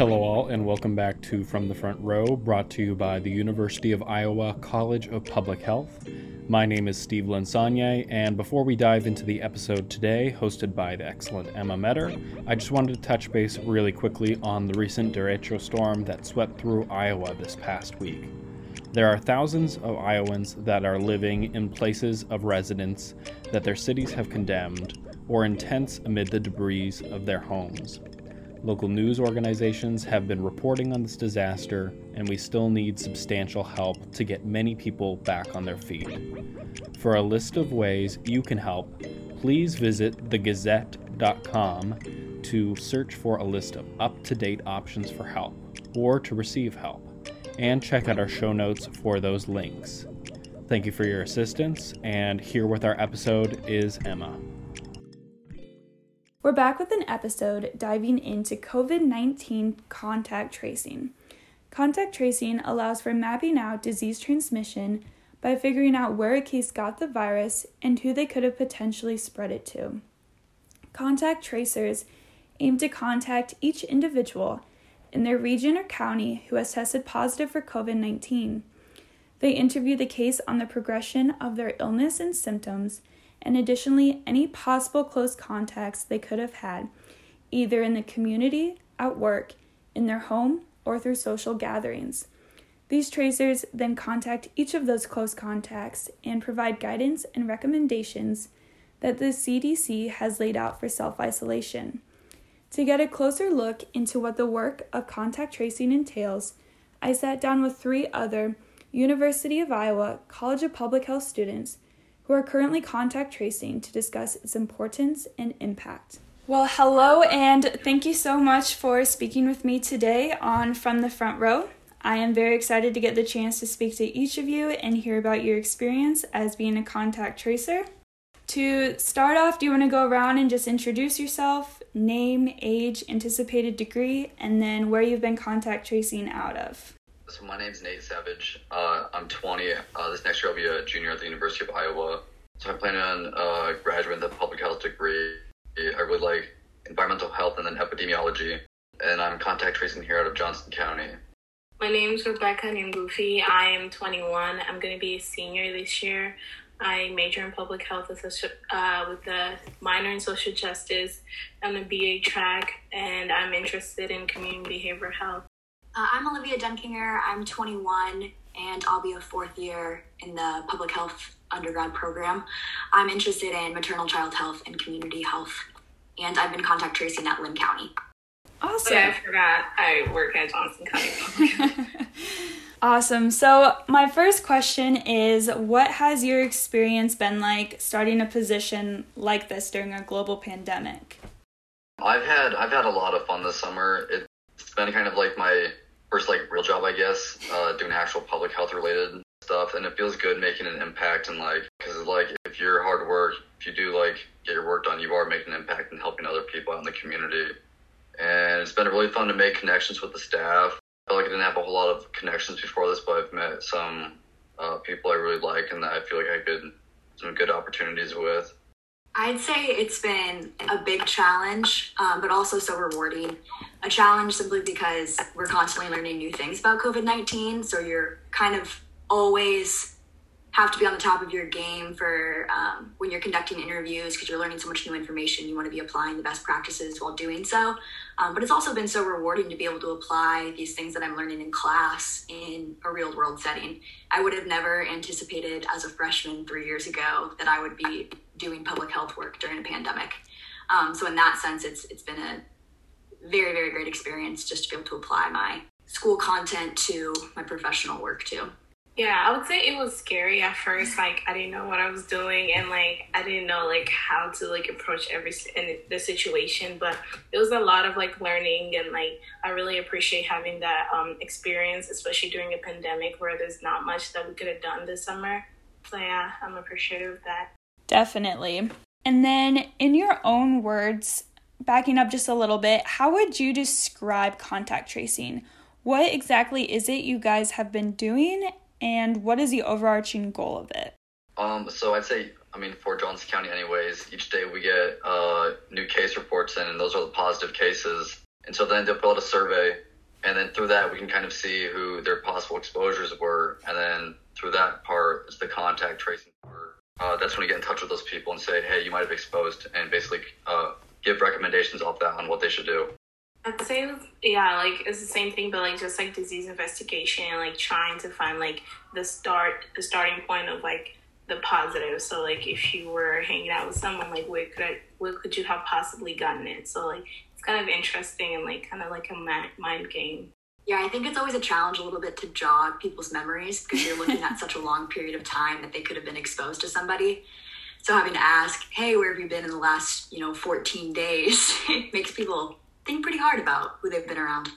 Hello, all, and welcome back to From the Front Row, brought to you by the University of Iowa College of Public Health. My name is Steve Lansanye, and before we dive into the episode today, hosted by the excellent Emma Metter, I just wanted to touch base really quickly on the recent derecho storm that swept through Iowa this past week. There are thousands of Iowans that are living in places of residence that their cities have condemned or in tents amid the debris of their homes. Local news organizations have been reporting on this disaster, and we still need substantial help to get many people back on their feet. For a list of ways you can help, please visit thegazette.com to search for a list of up to date options for help or to receive help and check out our show notes for those links. Thank you for your assistance, and here with our episode is Emma. We're back with an episode diving into COVID 19 contact tracing. Contact tracing allows for mapping out disease transmission by figuring out where a case got the virus and who they could have potentially spread it to. Contact tracers aim to contact each individual in their region or county who has tested positive for COVID 19. They interview the case on the progression of their illness and symptoms, and additionally, any possible close contacts they could have had, either in the community, at work, in their home, or through social gatherings. These tracers then contact each of those close contacts and provide guidance and recommendations that the CDC has laid out for self isolation. To get a closer look into what the work of contact tracing entails, I sat down with three other University of Iowa College of Public Health students who are currently contact tracing to discuss its importance and impact. Well, hello, and thank you so much for speaking with me today on From the Front Row. I am very excited to get the chance to speak to each of you and hear about your experience as being a contact tracer. To start off, do you want to go around and just introduce yourself, name, age, anticipated degree, and then where you've been contact tracing out of? So my name's Nate Savage. Uh, I'm 20. Uh, this next year I'll be a junior at the University of Iowa. So I'm planning on uh, graduating the public health degree. I really like environmental health and then epidemiology. And I'm contact tracing here out of Johnson County. My name's Rebecca Nimbufi. I am 21. I'm going to be a senior this year. I major in public health with a, uh, with a minor in social justice on the BA track, and I'm interested in community behavioral health. Uh, I'm Olivia Dunkinger. I'm 21, and I'll be a fourth year in the public health undergrad program. I'm interested in maternal child health and community health, and I've been contact tracing at Linn County. Awesome. I forgot I work at Johnson County. Awesome. So, my first question is What has your experience been like starting a position like this during a global pandemic? I've had I've had a lot of fun this summer. It's been kind of like my first like real job, I guess, uh, doing actual public health related stuff, and it feels good making an impact and like because like if you're hard work, if you do like get your work done, you are making an impact and helping other people out in the community. And it's been really fun to make connections with the staff I feel like I didn't have a whole lot of connections before this, but I've met some uh, people I really like and that I feel like I could some good opportunities with. I'd say it's been a big challenge, um, but also so rewarding. A challenge simply because we're constantly learning new things about COVID 19. So you're kind of always have to be on the top of your game for um, when you're conducting interviews because you're learning so much new information. You want to be applying the best practices while doing so. Um, but it's also been so rewarding to be able to apply these things that I'm learning in class in a real world setting. I would have never anticipated as a freshman three years ago that I would be doing public health work during a pandemic. Um, so in that sense, it's it's been a very very great experience just to be able to apply my school content to my professional work too. Yeah, I would say it was scary at first. Like I didn't know what I was doing, and like I didn't know like how to like approach every in the situation. But it was a lot of like learning, and like I really appreciate having that um, experience, especially during a pandemic where there's not much that we could have done this summer. So yeah, I'm appreciative of that. Definitely. And then, in your own words, backing up just a little bit, how would you describe contact tracing? What exactly is it you guys have been doing, and what is the overarching goal of it? Um, so I'd say, I mean, for Johnson County, anyways, each day we get uh, new case reports in, and those are the positive cases. And so then they'll out a survey and then through that we can kind of see who their possible exposures were, and then through that part is the contact tracing part. Uh, that's when you get in touch with those people and say, hey, you might have exposed, and basically uh, give recommendations off that on what they should do. I'd say, yeah, like it's the same thing, but like just like disease investigation, and like trying to find like the start, the starting point of like the positive. So like if you were hanging out with someone, like where could I, where could you have possibly gotten it? So like it's kind of interesting and like kind of like a mind game. Yeah, I think it's always a challenge a little bit to jog people's memories because you're looking at such a long period of time that they could have been exposed to somebody. So having to ask, "Hey, where have you been in the last, you know, 14 days?" makes people think pretty hard about who they've been around.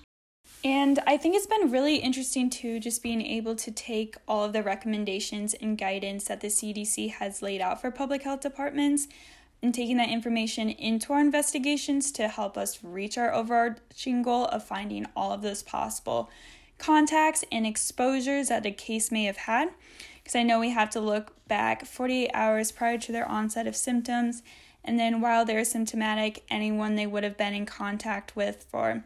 And I think it's been really interesting too, just being able to take all of the recommendations and guidance that the CDC has laid out for public health departments and taking that information into our investigations to help us reach our overarching goal of finding all of those possible contacts and exposures that a case may have had. Because I know we have to look back 48 hours prior to their onset of symptoms, and then while they're symptomatic, anyone they would have been in contact with for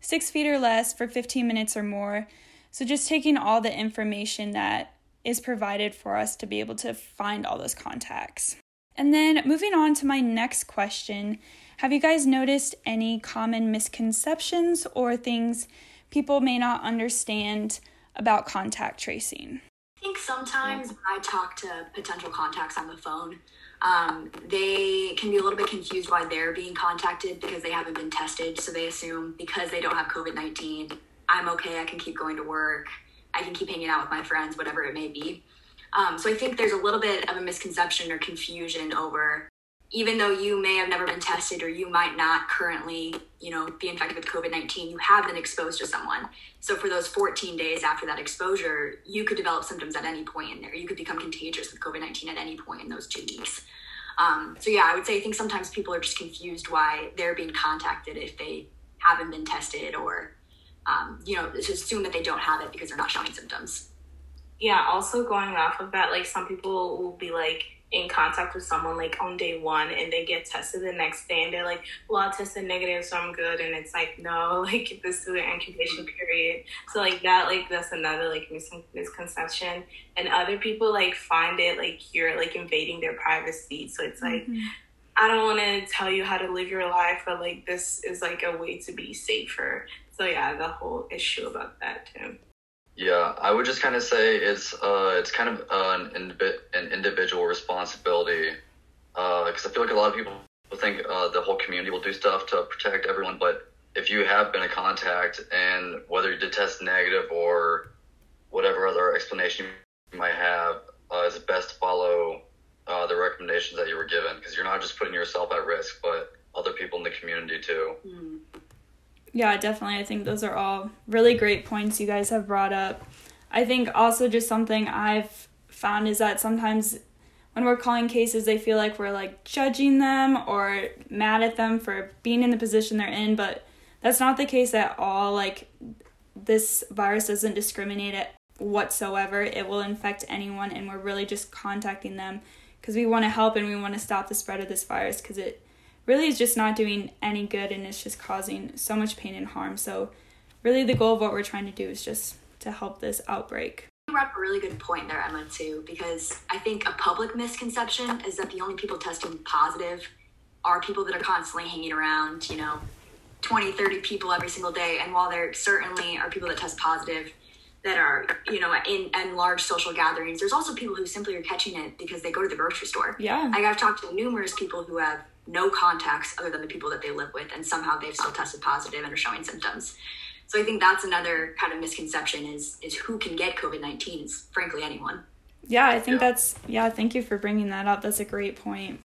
six feet or less for 15 minutes or more. So, just taking all the information that is provided for us to be able to find all those contacts. And then moving on to my next question Have you guys noticed any common misconceptions or things people may not understand about contact tracing? I think sometimes when I talk to potential contacts on the phone, um, they can be a little bit confused why they're being contacted because they haven't been tested. So they assume because they don't have COVID 19, I'm okay, I can keep going to work, I can keep hanging out with my friends, whatever it may be. Um, so I think there's a little bit of a misconception or confusion over even though you may have never been tested or you might not currently, you know, be infected with COVID-19, you have been exposed to someone. So for those 14 days after that exposure, you could develop symptoms at any point in there. You could become contagious with COVID-19 at any point in those two weeks. Um, so yeah, I would say I think sometimes people are just confused why they're being contacted if they haven't been tested or, um, you know, just assume that they don't have it because they're not showing symptoms. Yeah. Also going off of that, like some people will be like, in contact with someone like on day one and they get tested the next day and they're like, well, I tested negative, so I'm good. And it's like, no, like this is an incubation period. So like that, like that's another like mis- misconception. And other people like find it like you're like invading their privacy. So it's like, mm-hmm. I don't want to tell you how to live your life, but like this is like a way to be safer. So yeah, the whole issue about that too. Yeah, I would just kind of say it's uh, it's kind of uh, an, an individual responsibility because uh, I feel like a lot of people think uh, the whole community will do stuff to protect everyone, but if you have been a contact and whether you did test negative or whatever other explanation you might have, uh, it's best to follow uh, the recommendations that you were given because you're not just putting yourself at risk, but other people in the community too. Mm. Yeah, definitely. I think those are all really great points you guys have brought up. I think also just something I've found is that sometimes when we're calling cases, they feel like we're like judging them or mad at them for being in the position they're in, but that's not the case at all. Like, this virus doesn't discriminate it whatsoever. It will infect anyone, and we're really just contacting them because we want to help and we want to stop the spread of this virus because it really is just not doing any good and it's just causing so much pain and harm. So, really, the goal of what we're trying to do is just to help this outbreak. You brought up a really good point there, Emma, too, because I think a public misconception is that the only people testing positive are people that are constantly hanging around, you know, 20, 30 people every single day. And while there certainly are people that test positive, that are you know in, in large social gatherings there's also people who simply are catching it because they go to the grocery store yeah like i've talked to numerous people who have no contacts other than the people that they live with, and somehow they've still tested positive and are showing symptoms. So I think that's another kind of misconception is is who can get COVID nineteen is frankly anyone. Yeah, I think yeah. that's yeah. Thank you for bringing that up. That's a great point.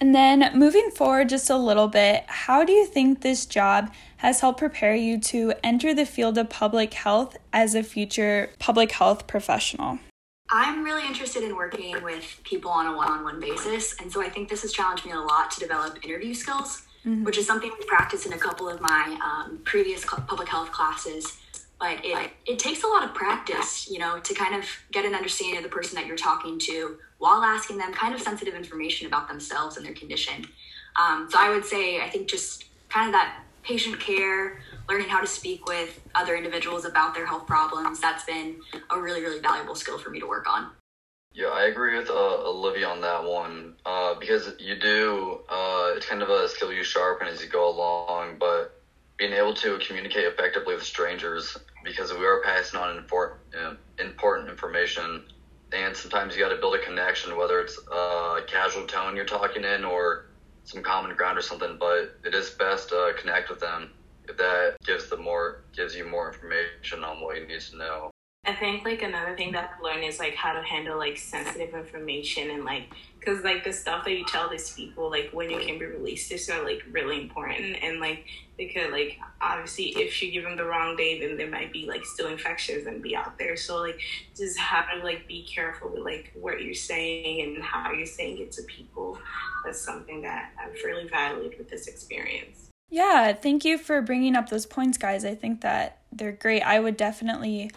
And then moving forward just a little bit, how do you think this job has helped prepare you to enter the field of public health as a future public health professional? I'm really interested in working with people on a one on one basis. And so I think this has challenged me a lot to develop interview skills, mm-hmm. which is something we practiced in a couple of my um, previous public health classes. But it, it takes a lot of practice, you know, to kind of get an understanding of the person that you're talking to while asking them kind of sensitive information about themselves and their condition. Um, so I would say, I think just kind of that patient care, learning how to speak with other individuals about their health problems. That's been a really, really valuable skill for me to work on. Yeah, I agree with uh, Olivia on that one uh, because you do, uh, it's kind of a skill you sharpen as you go along, but being able to communicate effectively with strangers because we are passing on important, important information and sometimes you got to build a connection, whether it's a casual tone you're talking in or some common ground or something. But it is best to connect with them that gives the more gives you more information on what you need to know. I think like another thing that I've learned is like how to handle like sensitive information and like because like the stuff that you tell these people like when you can be released is are like really important and like they could like obviously if you give them the wrong date then they might be like still infectious and be out there so like just have to like be careful with like what you're saying and how you're saying it to people that's something that I've really valued with this experience. Yeah, thank you for bringing up those points, guys. I think that they're great. I would definitely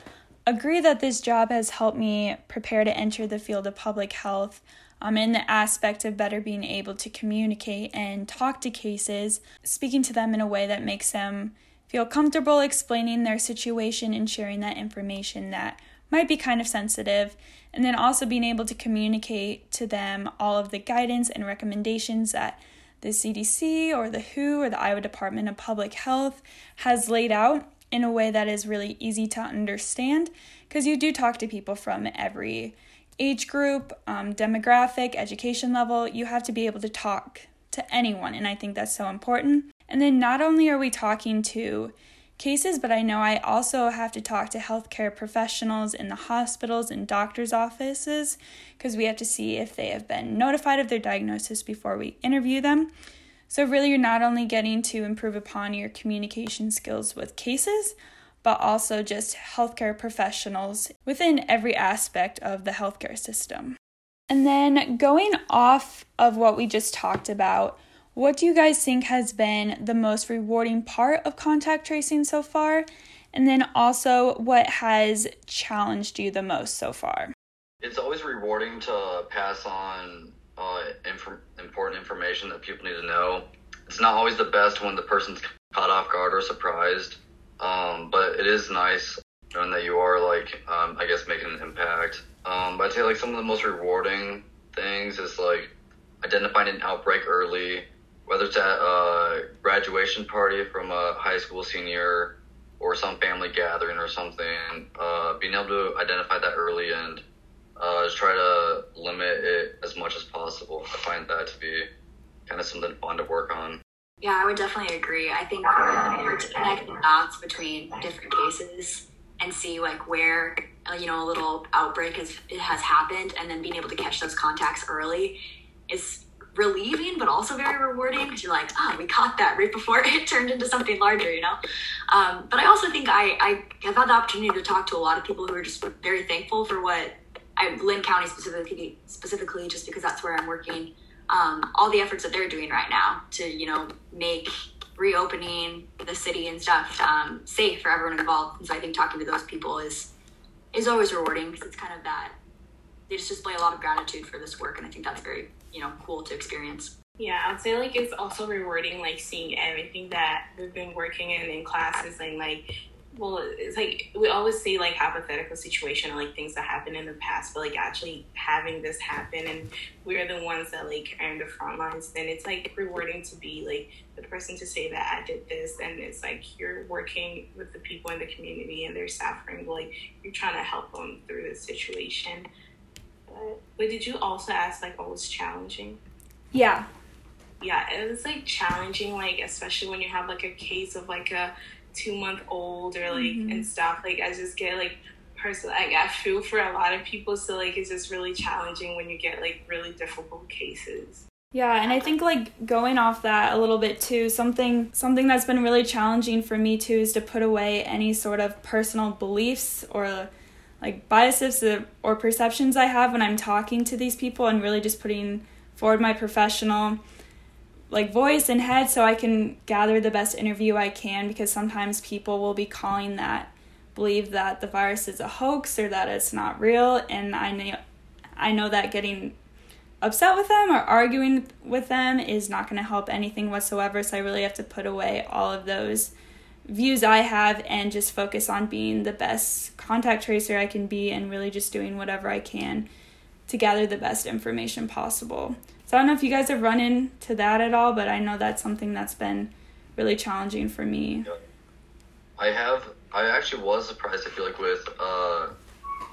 agree that this job has helped me prepare to enter the field of public health um, in the aspect of better being able to communicate and talk to cases, speaking to them in a way that makes them feel comfortable explaining their situation and sharing that information that might be kind of sensitive, and then also being able to communicate to them all of the guidance and recommendations that the CDC or the WHO or the Iowa Department of Public Health has laid out in a way that is really easy to understand because you do talk to people from every age group, um, demographic, education level. You have to be able to talk to anyone, and I think that's so important. And then not only are we talking to cases, but I know I also have to talk to healthcare professionals in the hospitals and doctors' offices because we have to see if they have been notified of their diagnosis before we interview them. So, really, you're not only getting to improve upon your communication skills with cases, but also just healthcare professionals within every aspect of the healthcare system. And then going off of what we just talked about, what do you guys think has been the most rewarding part of contact tracing so far? And then also, what has challenged you the most so far? It's always rewarding to pass on uh, inf- important information that people need to know. It's not always the best when the person's caught off guard or surprised, um, but it is nice knowing that you are like, um, I guess, making an impact. Um, but I'd say like some of the most rewarding things is like identifying an outbreak early, whether it's at a graduation party from a high school senior or some family gathering or something. Uh, being able to identify that early and uh, just try to limit it as much as possible. I find that to be kind of something fun to work on. Yeah, I would definitely agree. I think to connect the dots between different cases and see like where you know a little outbreak has has happened, and then being able to catch those contacts early is relieving, but also very rewarding because you're like, oh, we caught that right before it turned into something larger, you know. Um, but I also think I I have had the opportunity to talk to a lot of people who are just very thankful for what I, Linn County specifically, specifically, just because that's where I'm working, um, all the efforts that they're doing right now to, you know, make reopening the city and stuff um, safe for everyone involved. And so I think talking to those people is is always rewarding because it's kind of that they just display a lot of gratitude for this work, and I think that's very, you know, cool to experience. Yeah, I'd say like it's also rewarding like seeing everything that we've been working in in classes and like well, it's like we always see like hypothetical situation or like things that happened in the past, but like actually having this happen and we're the ones that like are in the front lines, then it's like rewarding to be like the person to say that I did this and it's like you're working with the people in the community and they're suffering, like you're trying to help them through this situation. But, but did you also ask like what was challenging? Yeah. Yeah, it was like challenging, like especially when you have like a case of like a two month old or like mm-hmm. and stuff. Like I just get like personally, like I feel for a lot of people. So like it's just really challenging when you get like really difficult cases. Yeah, and I think like going off that a little bit too, something something that's been really challenging for me too is to put away any sort of personal beliefs or like biases or perceptions I have when I'm talking to these people and really just putting forward my professional like voice and head so I can gather the best interview I can because sometimes people will be calling that believe that the virus is a hoax or that it's not real and I know I know that getting upset with them or arguing with them is not going to help anything whatsoever. So I really have to put away all of those views I have and just focus on being the best contact tracer I can be and really just doing whatever I can to gather the best information possible. So I don't know if you guys have run into that at all, but I know that's something that's been really challenging for me. I have. I actually was surprised. I feel like with. Uh,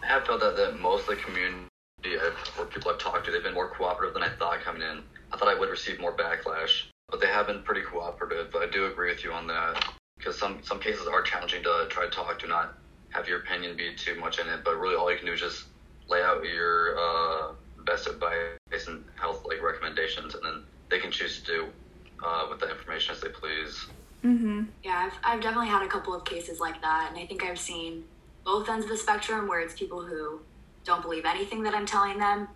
I have felt that that most of the community I've, or people I've talked to, they've been more cooperative than I thought coming in. I thought I would receive more backlash, but they have been pretty cooperative. But I do agree with you on that because some some cases are challenging to try to talk to, not have your opinion be too much in it. But really, all you can do is just lay out your uh, best advice and health like recommendations, and then they can choose to do uh, with the information as they please. Mm-hmm. Yeah, I've, I've definitely had a couple of cases like that, and I think I've seen both ends of the spectrum where it's people who don't believe anything that I'm telling them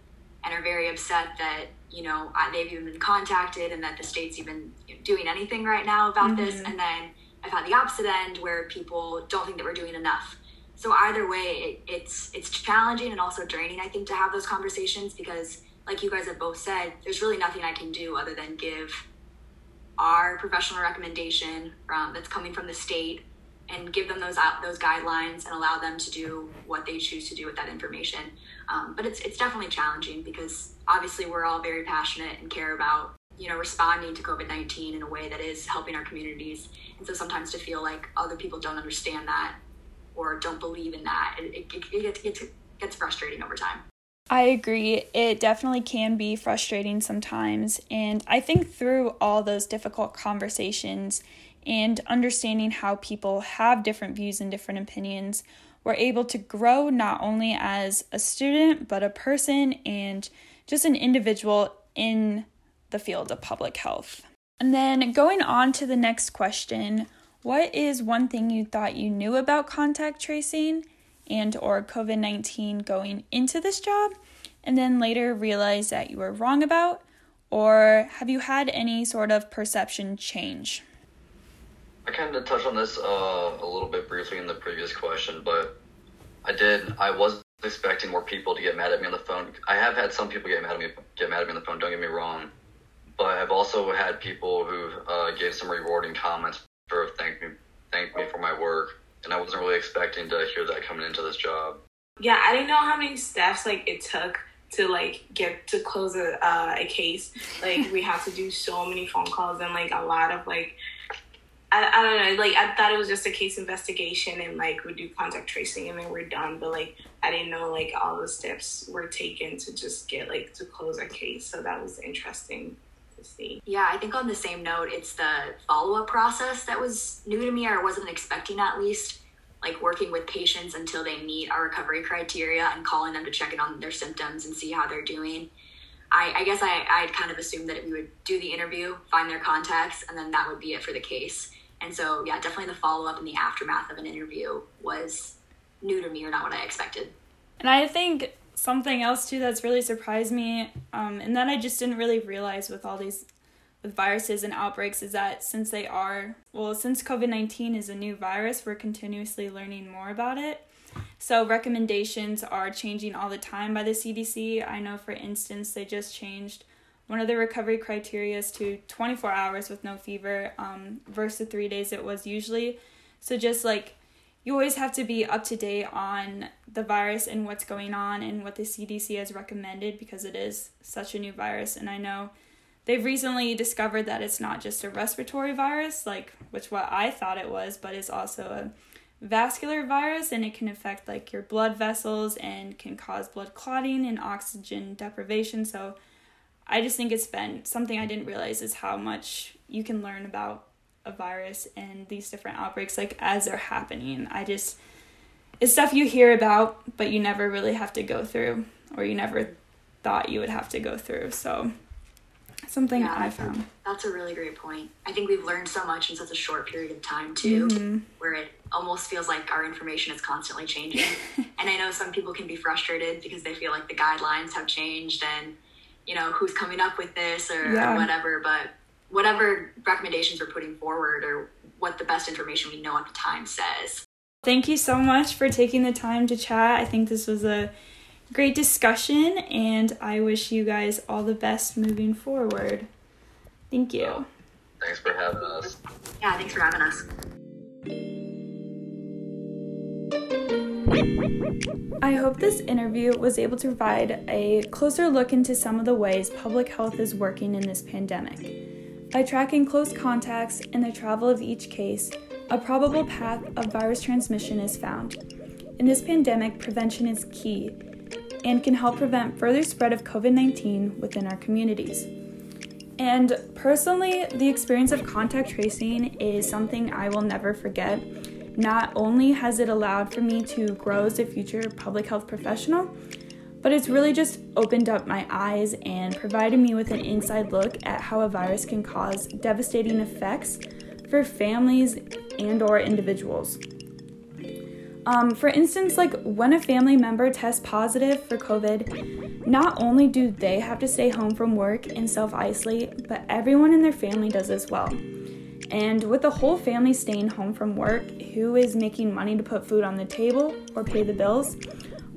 and are very upset that you know they've even been contacted and that the state's even doing anything right now about mm-hmm. this, and then I've had the opposite end where people don't think that we're doing enough. So either way, it, it's it's challenging and also draining. I think to have those conversations because, like you guys have both said, there's really nothing I can do other than give our professional recommendation from that's coming from the state and give them those out those guidelines and allow them to do what they choose to do with that information. Um, but it's it's definitely challenging because obviously we're all very passionate and care about you know responding to COVID nineteen in a way that is helping our communities. And so sometimes to feel like other people don't understand that or don't believe in that, it, it, it, it gets, gets frustrating over time. I agree. It definitely can be frustrating sometimes. And I think through all those difficult conversations and understanding how people have different views and different opinions, we're able to grow not only as a student, but a person and just an individual in the field of public health. And then going on to the next question what is one thing you thought you knew about contact tracing and or COVID-19 going into this job and then later realized that you were wrong about or have you had any sort of perception change? I kind of touched on this uh, a little bit briefly in the previous question, but I did. I was expecting more people to get mad at me on the phone. I have had some people get mad at me, get mad at me on the phone. Don't get me wrong, but I've also had people who uh, gave some rewarding comments for thank me, me for my work and I wasn't really expecting to hear that coming into this job. Yeah, I didn't know how many steps like it took to like get to close a uh, a case. Like we have to do so many phone calls and like a lot of like I, I don't know like I thought it was just a case investigation and like we do contact tracing and then we're done. But like I didn't know like all the steps were taken to just get like to close a case. So that was interesting to see. Yeah, I think on the same note, it's the follow up process that was new to me or wasn't expecting at least. Like working with patients until they meet our recovery criteria and calling them to check in on their symptoms and see how they're doing. I, I guess I, I'd kind of assumed that we would do the interview, find their contacts, and then that would be it for the case. And so, yeah, definitely the follow up and the aftermath of an interview was new to me or not what I expected. And I think something else too that's really surprised me, um, and that I just didn't really realize with all these with viruses and outbreaks is that since they are well, since COVID nineteen is a new virus, we're continuously learning more about it. So recommendations are changing all the time by the CDC. I know, for instance, they just changed one of the recovery criteria is to 24 hours with no fever um, versus three days it was usually. So just like you always have to be up to date on the virus and what's going on and what the CDC has recommended because it is such a new virus. And I know they've recently discovered that it's not just a respiratory virus, like which what I thought it was, but it's also a vascular virus and it can affect like your blood vessels and can cause blood clotting and oxygen deprivation. So I just think it's been something I didn't realize is how much you can learn about a virus and these different outbreaks like as they're happening. I just it's stuff you hear about but you never really have to go through or you never thought you would have to go through. So something yeah, I found. That's a really great point. I think we've learned so much in such a short period of time too, mm-hmm. where it almost feels like our information is constantly changing. and I know some people can be frustrated because they feel like the guidelines have changed and you know who's coming up with this or, yeah. or whatever, but whatever recommendations we're putting forward or what the best information we know at the time says. Thank you so much for taking the time to chat. I think this was a great discussion, and I wish you guys all the best moving forward. Thank you. Thanks for having us. Yeah, thanks for having us. I hope this interview was able to provide a closer look into some of the ways public health is working in this pandemic. By tracking close contacts and the travel of each case, a probable path of virus transmission is found. In this pandemic, prevention is key and can help prevent further spread of COVID 19 within our communities. And personally, the experience of contact tracing is something I will never forget. Not only has it allowed for me to grow as a future public health professional, but it's really just opened up my eyes and provided me with an inside look at how a virus can cause devastating effects for families and or individuals. Um, for instance, like when a family member tests positive for COVID, not only do they have to stay home from work and self isolate, but everyone in their family does as well. And with the whole family staying home from work, who is making money to put food on the table or pay the bills?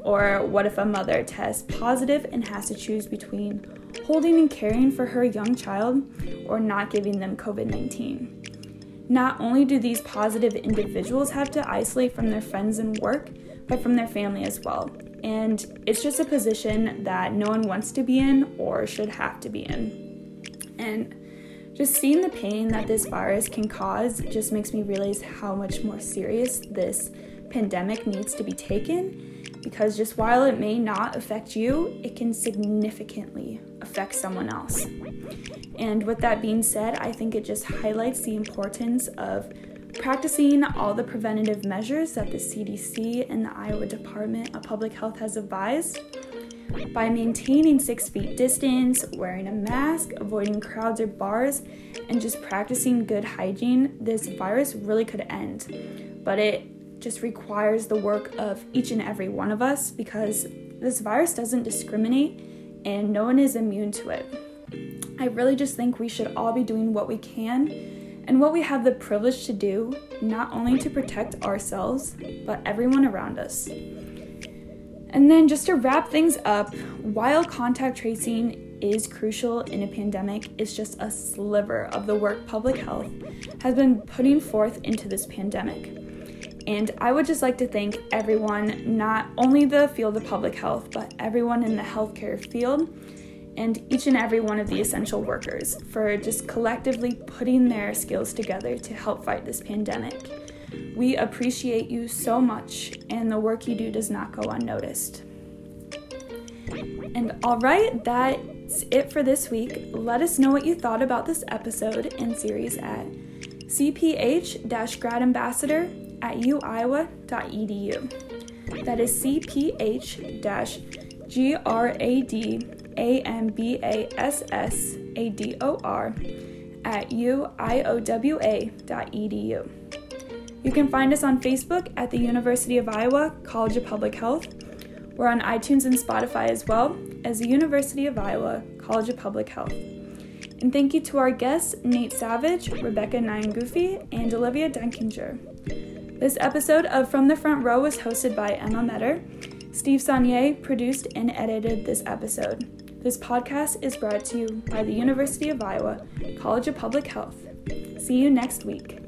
Or what if a mother tests positive and has to choose between holding and caring for her young child or not giving them COVID 19? Not only do these positive individuals have to isolate from their friends and work, but from their family as well. And it's just a position that no one wants to be in or should have to be in. And just seeing the pain that this virus can cause just makes me realize how much more serious this pandemic needs to be taken because just while it may not affect you, it can significantly affect someone else. And with that being said, I think it just highlights the importance of practicing all the preventative measures that the CDC and the Iowa Department of Public Health has advised. By maintaining six feet distance, wearing a mask, avoiding crowds or bars, and just practicing good hygiene, this virus really could end. But it just requires the work of each and every one of us because this virus doesn't discriminate and no one is immune to it. I really just think we should all be doing what we can and what we have the privilege to do, not only to protect ourselves, but everyone around us. And then, just to wrap things up, while contact tracing is crucial in a pandemic, it's just a sliver of the work public health has been putting forth into this pandemic. And I would just like to thank everyone, not only the field of public health, but everyone in the healthcare field and each and every one of the essential workers for just collectively putting their skills together to help fight this pandemic. We appreciate you so much, and the work you do does not go unnoticed. And all right, that's it for this week. Let us know what you thought about this episode and series at cph grad ambassador at uiowa.edu. That is cph G R A D A M B A S S A D O R at uiowa.edu. You can find us on Facebook at the University of Iowa College of Public Health. We're on iTunes and Spotify as well as the University of Iowa College of Public Health. And thank you to our guests, Nate Savage, Rebecca Nyan Goofy, and Olivia Dunkinger. This episode of From the Front Row was hosted by Emma Metter. Steve Saunier produced and edited this episode. This podcast is brought to you by the University of Iowa College of Public Health. See you next week.